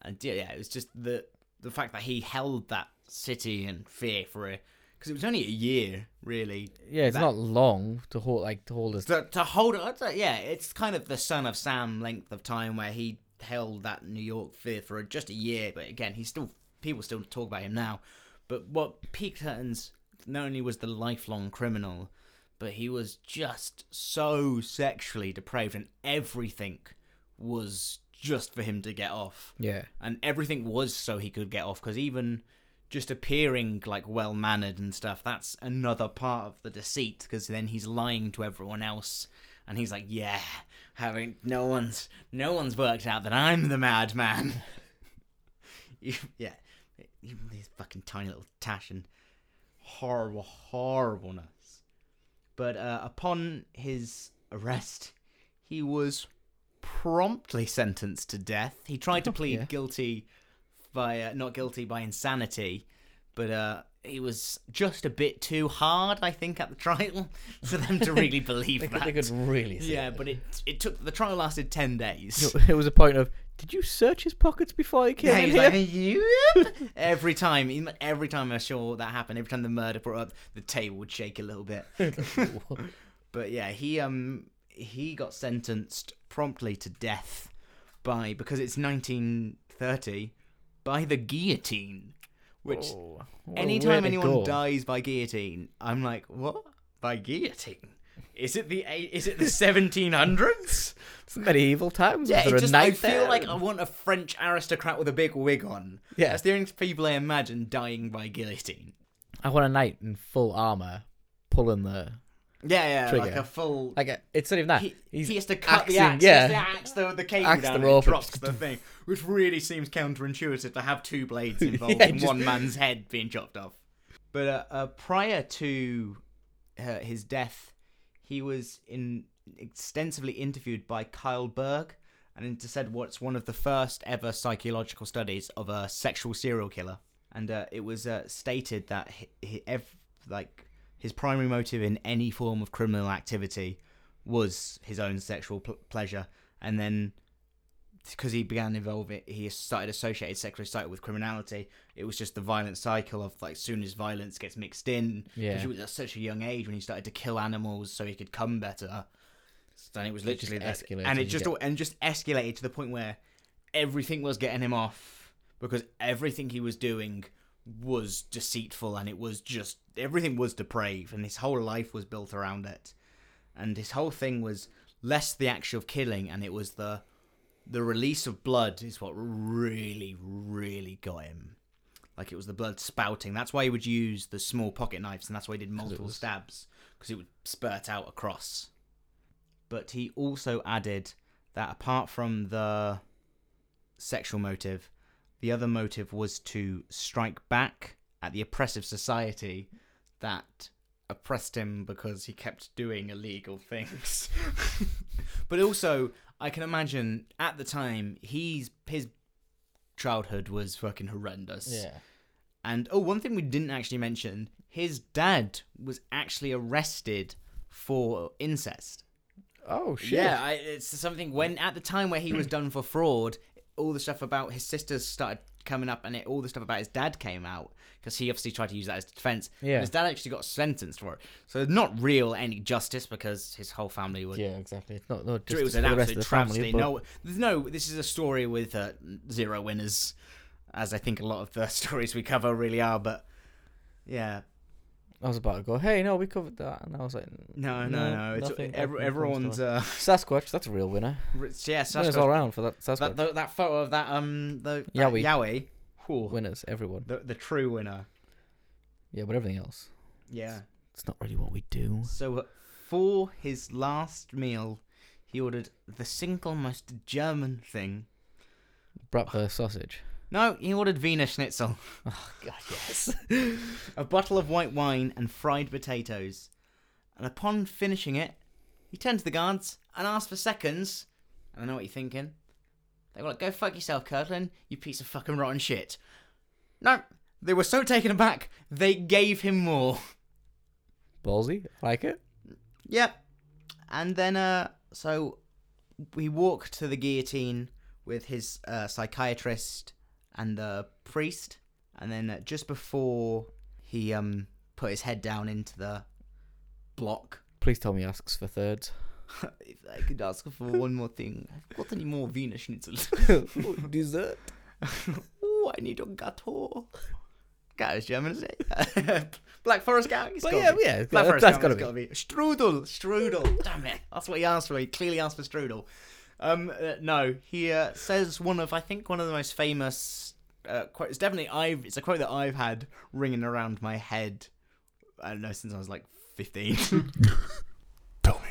And yeah, yeah, it was just the the fact that he held that city in fear for a because it was only a year really Yeah, it's That- not long to hold like to hold us. to, to hold it. Yeah, it's kind of the Son of Sam length of time where he held that New York fear for just a year. But again, he's still people still talk about him now. But what Peter Kürten's not only was the lifelong criminal, but he was just so sexually depraved, and everything was just for him to get off Yeah, and everything was so he could get off because even just appearing like well mannered and stuff that's another part of the deceit because then he's lying to everyone else and he's like yeah having no one's no one's worked out that i'm the madman <laughs> You- yeah even these fucking tiny little tash and horrible horribleness but uh, upon his arrest he was promptly sentenced to death. He tried to <laughs> plead yeah. guilty by uh, not guilty by insanity, but uh, he was just a bit too hard, I think, at the <laughs> trial for them to really <laughs> believe they could, that. they could really. See yeah, it. but it it took the trial lasted ten days. it was a point of. Did you search his pockets before he came Yeah, in here? like, "You-" <laughs> every time, every time I saw that happen, every time the murder brought up, the table would shake a little bit. But yeah, he um he got sentenced promptly to death by because it's 1930 by the guillotine, which Oh, anytime anyone dies by guillotine, I'm like, what? By guillotine? Is it the is it the 1700s? It's medieval times. Yeah, it just, I feel there? like I want a French aristocrat with a big wig on. Yeah. That's the only people I imagine dying by guillotine. I want a knight in full armor pulling the Yeah, yeah, like a full like a, it's not even that. he, He's he has to cut the axe. yeah. He has to axe the, the cable Axe down the and drops the thing, which really seems counterintuitive to have two blades <laughs> involved Yeah, in just- one man's head being chopped off. But uh, uh, prior to uh, his death, he was in extensively interviewed by Karl Berg, and it said what's one of the first ever psychological studies of a sexual serial killer, and uh, it was uh, stated that he, he, ev- like his primary motive in any form of criminal activity was his own sexual pl- pleasure, and then because he began involving, he started associated sexual assault with criminality. It was just the violent cycle of like, soon as violence gets mixed in, Yeah. he was at such a young age when he started to kill animals so he could come better. Then it was It just literally escalated, and it just and just escalated to the point where everything was getting him off because everything he was doing was deceitful and it was just everything was depraved and his whole life was built around it. And his whole thing was less the actual killing and it was the the release of blood is what really really got him. Like it was the blood spouting. That's why he would use the small pocket knives and that's why he did multiple was- stabs because it would spurt out across. But he also added that apart from the sexual motive the other motive was to strike back at the oppressive society that oppressed him because he kept doing illegal things. <laughs> but also, I can imagine at the time he's his childhood was fucking horrendous. yeah. And oh, one thing we didn't actually mention, his dad was actually arrested for incest. Oh shit. Yeah, I, it's something when at the time where he was done for fraud, all the stuff about his sisters started coming up, and it, all the stuff about his dad came out because he obviously tried to use that as defense. Yeah. his dad actually got sentenced for it, so not real any justice because his whole family would. Yeah, exactly. It's not, not just it was for an absolute the family. but- No, there's no. This is a story with uh, zero winners, as I think a lot of the <laughs> stories we cover really are. But yeah, I was about to go, hey, no, we covered that, and I was like, no, no, No. It's, nothing- every, nothing everyone's uh, Sasquatch. That's a real winner. yeah, Sasquatch. Winners all round for that Sasquatch. That, that, that photo of that um the that Yowie. Yowie, whew, Winners, everyone. the the true winner. Yeah, but everything else, Yeah. it's not really what we do. So uh, for his last meal, he ordered the single most German thing. Bratwurst sausage. No, he ordered Wiener Schnitzel, <laughs> Oh god, yes. a bottle of white wine, and fried potatoes. And upon finishing it, he turned to the guards and asked for seconds. And I know what you're thinking. They were like, "Go fuck yourself, Kürten, you piece of fucking rotten shit." No, they were so taken aback they gave him more. Ballsy, like it. Yep. And then, uh, so we walked to the guillotine with his uh, psychiatrist and the priest, and then uh, just before he um put his head down into the block, Please tell me he asks for thirds. <laughs> if I could ask for one more thing, I've got any more Wiener Schnitzel? <laughs> Dessert. <laughs> oh, I need a gâteau. Gâteau is German, isn't it? Black Forest it's But yeah, be. yeah, Black that- Forest that's gotta gotta be. Strudel, strudel. Damn it, that's what he asked for. He clearly asked for strudel. Um, uh, no, he uh, says one of I think one of the most famous uh, quotes. It's definitely I've. It's a quote that I've had ringing around my head. I don't know since I was like fifteen. <laughs> Tell me,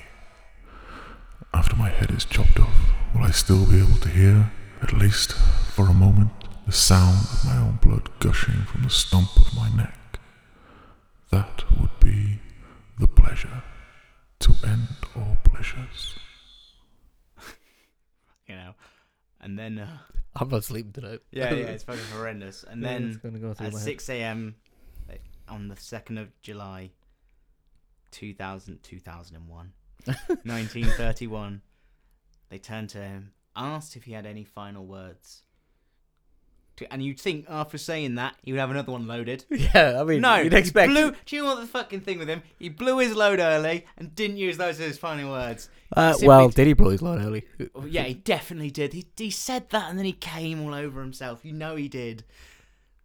after my head is chopped off, will I still be able to hear, at least for a moment, the sound of my own blood gushing from the stump of my neck? That would be the pleasure to end all pleasures. You know, and then uh, <laughs> I'm not sleeping tonight. yeah, yeah, <laughs> it's fucking horrendous. And Yeah, then gonna go through at my head. 6 a.m. on the 2nd of July 2000, 2001, 1931, <laughs> they turned to him, asked if he had any final words. To- And you'd think after saying that, he would have another one loaded. <laughs> Yeah, I mean, no, you'd he expect. blew, do you know what the fucking thing with him? He blew his load early and didn't use those as his final words. Uh, well, did he blow his load early? Oh, yeah, he definitely did. He he said that and then he came all over himself. You know he did.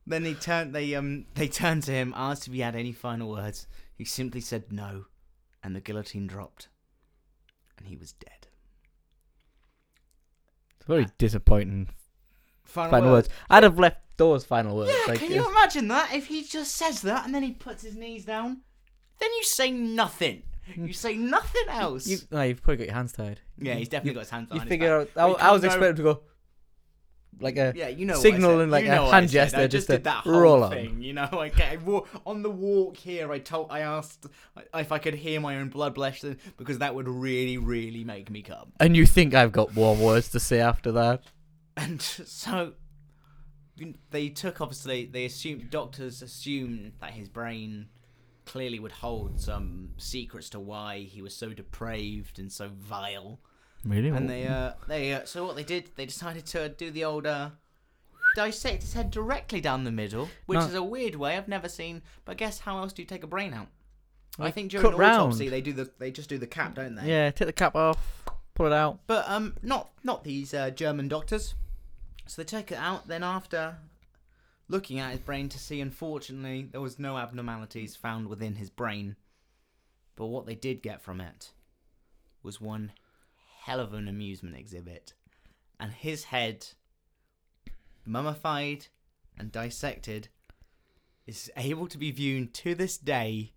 Then he turned they um they turned to him, asked if he had any final words. He simply said no, and the guillotine dropped. And he was dead. It's very disappointing. Final, Final words. I'd have left those final words. Yeah, like, can you imagine that? If he just says that and then he puts his knees down, then you say nothing. Hmm. You say nothing else. you, no, you've probably got your hands tied. yeah, he's definitely got his hands You figure out. I, I was expecting to go like a Yeah, you know signal what I said. and, like, you a hand gesture just just did that whole roll on. thing. You know, <laughs> like I on the walk here, I told, I asked if I could hear my own blood blush because that would really, really make me come. And you think I've got more words to say after that? And so they took obviously they assumed doctors assumed that his brain clearly would hold some secrets to why he was so depraved and so vile. Really? And they uh they uh, so what they did they decided to do the old uh dissect his head directly down the middle, which No. is a weird way I've never seen. But guess how else do you take a brain out? I Like, think during cut an autopsy round. they do the they just do the cap, don't they? yeah, take the cap off, pull it out. But um, not not these uh, German doctors. So they take it out. Then after looking at his brain to see, unfortunately, there was no abnormalities found within his brain. But what they did get from it was one hell of an amusement exhibit, and his head, mummified and dissected, is able to be viewed to this day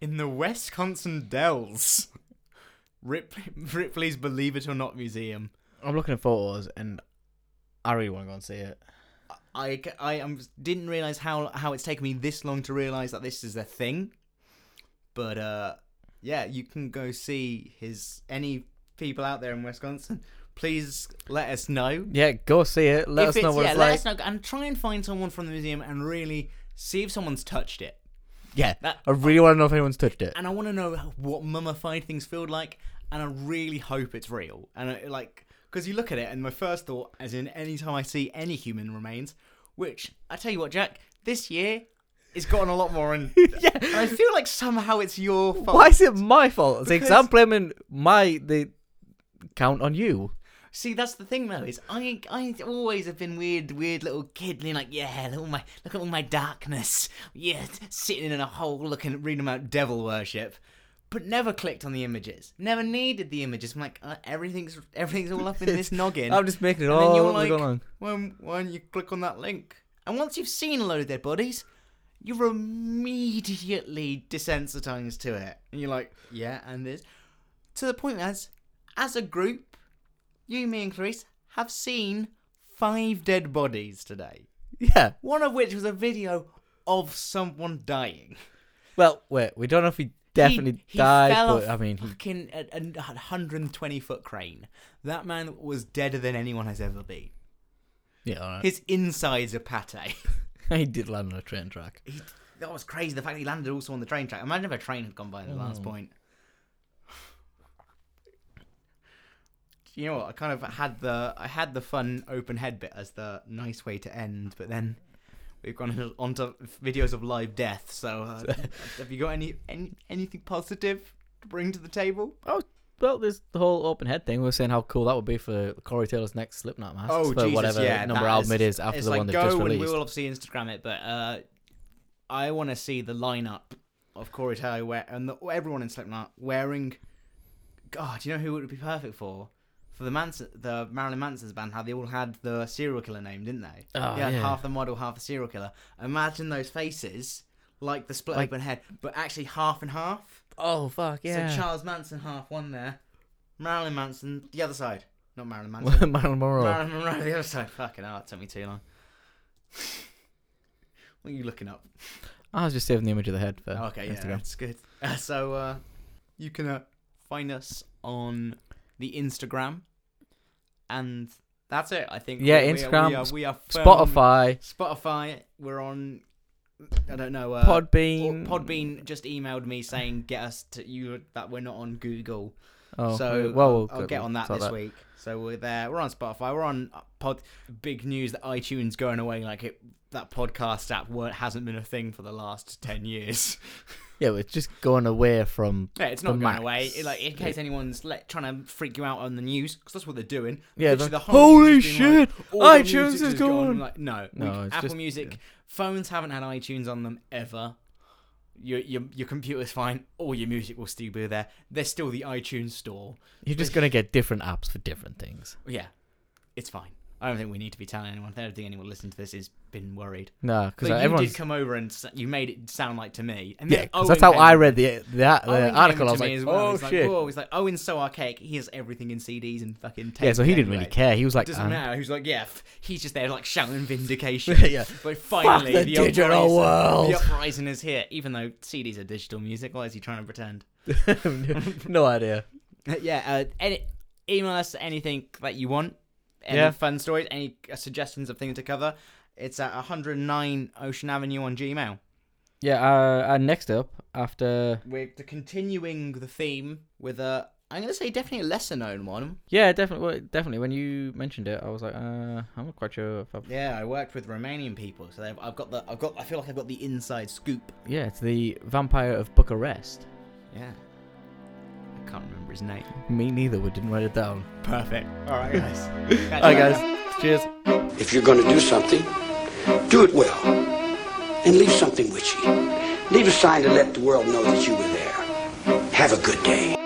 in the Wisconsin Dells. <laughs> Rip- Ripley's Believe It or Not Museum. I'm looking at photos and I really want to go and see it. I, I um, didn't realize how how it's taken me this long to realize that this is a thing, but uh, yeah, you can go see his any people out there in Wisconsin. Please let us know. Yeah, go see it. Let If us know what yeah, it's let like. us know and try and find someone from the museum and really see if someone's touched it. Yeah, That- I really want to know if anyone's touched it. and I want to know what mummified things feel like, and I really hope it's real. And I, like, because you look at it, and my first thought, as in any time I see any human remains, which I tell you what, Jack, this year it's gotten a lot more, and, <laughs> yeah. and I feel like somehow it's your fault. Why is it my fault? Because- I'm blaming my the count on you. See, that's the thing though, is I I always have been weird, weird little kid, being like, yeah, look at all my look at all my darkness, yeah, sitting in a hole looking, reading about devil worship, but never clicked on the images, never needed the images. I'm like, uh, everything's everything's all up in <laughs> this noggin. I'm just making it And then all you're up we like- along. When when you click on that link, and once you've seen a load of dead bodies, you're immediately desensitized to it, and you're like, yeah, and this, to the point as, as a group, you, me, and Clarice have seen five dead bodies today. Yeah. One of which was a video of someone dying. Well, wait. We don't know if he definitely he, he died, fell but off I mean, he, fucking a, a 120 foot crane. That man was deader than anyone has ever been. yeah, right. His insides are pate. <laughs> he did land on a train track. He, that was crazy. The fact he landed also on the train track. Imagine if a train had gone by at the last Oh. point. you know what? I kind of had the I had the fun open head bit as the nice way to end, but then we've gone <laughs> onto videos of live death. So uh, <laughs> have you got any, any anything positive to bring to the table? Oh, well, there's the whole open head thing. We are saying how cool that would be for Corey Taylor's next Slipknot mask. Oh, for Jesus, whatever yeah, number album is- it is after the like one go just and released. we will obviously Instagram it, but uh, I want to see the lineup of Corey Taylor wear and the, everyone in Slipknot wearing. God, do you know who it would be perfect for? For the Manson, the Marilyn Manson's band, how they all had the serial killer name, didn't they? Oh, they had yeah. half the model, half the serial killer. Imagine those faces, like the split Like- open head, but actually half and half. Oh fuck yeah! So Charles Manson half one there, Marilyn Manson the other side. Not Marilyn <laughs> Manson. Marilyn Monroe. Marilyn Monroe the other side. Fucking hell, it took me too long. what are you looking up? I was just saving the image of the head for okay, yeah, Instagram. that's good. Uh, <laughs> so uh, you can uh, find us on the Instagram, and that's it. I think. Yeah, We- we are- Instagram, We are, we are Spotify, Spotify. We're on. I don't know. Uh, Podbean. Podbean just emailed me saying get us to you that we're not on Google. Oh, so well, I'll, we'll I'll get on that this week. So we're there. We're on Spotify. We're on uh, Pod. Big news that iTunes going away. Like it, that podcast app weren't, hasn't been a thing for the last ten years. <laughs> Yeah, we're just going away from. yeah, it's not going Macs. away. It, like in case anyone's let, trying to freak you out on the news, because that's what they're doing. Yeah, the- holy been like, shit! iTunes is gone. Like, no, No, we- Apple just- Music phones haven't had iTunes on them ever. Your, your your computer's fine. All your music will still be there. There's still the iTunes store. You're just gonna get different apps for different things. Yeah, it's fine. I don't think we need to be telling anyone. I don't think anyone listening to this has been worried. No, because But you everyone's. did come over and s- you made it sound like to me. And yeah, that's how came I read the the, the Owen article. I was me like, as well. oh He's like, shit. Whoa. He's like, Owen's so archaic. He has everything in CDs and fucking tapes. yeah, so he didn't anyway. really care. He was like, Doesn't matter. He's like, yeah, f- he's just there like shouting vindication. <laughs> yeah. But finally, the the, digital uprising, world. the uprising is here. Even though CDs are digital music, why is he trying to pretend? <laughs> no idea. <laughs> yeah, uh, any, email us anything that you want. Any Yeah. fun stories, any uh, suggestions of things to cover. It's at 109 Ocean Avenue on Gmail. Yeah, uh, and next up, after We're continuing the theme with a, I'm going to say definitely a lesser known one. yeah, definitely, well, definitely. When you mentioned it, I was like, uh, I'm not quite sure if I've. Yeah, I worked with Romanian people, so they've, I've got the, I've got, I feel like I've got the inside scoop. Yeah, it's the Vampire of Bucharest. Yeah, can't remember his name. Me neither. We didn't write it down. Perfect. All right, guys. All right, guys. Cheers. If you're going to do something, do it well. And leave something with you. Leave a sign to let the world know that you were there. Have a good day.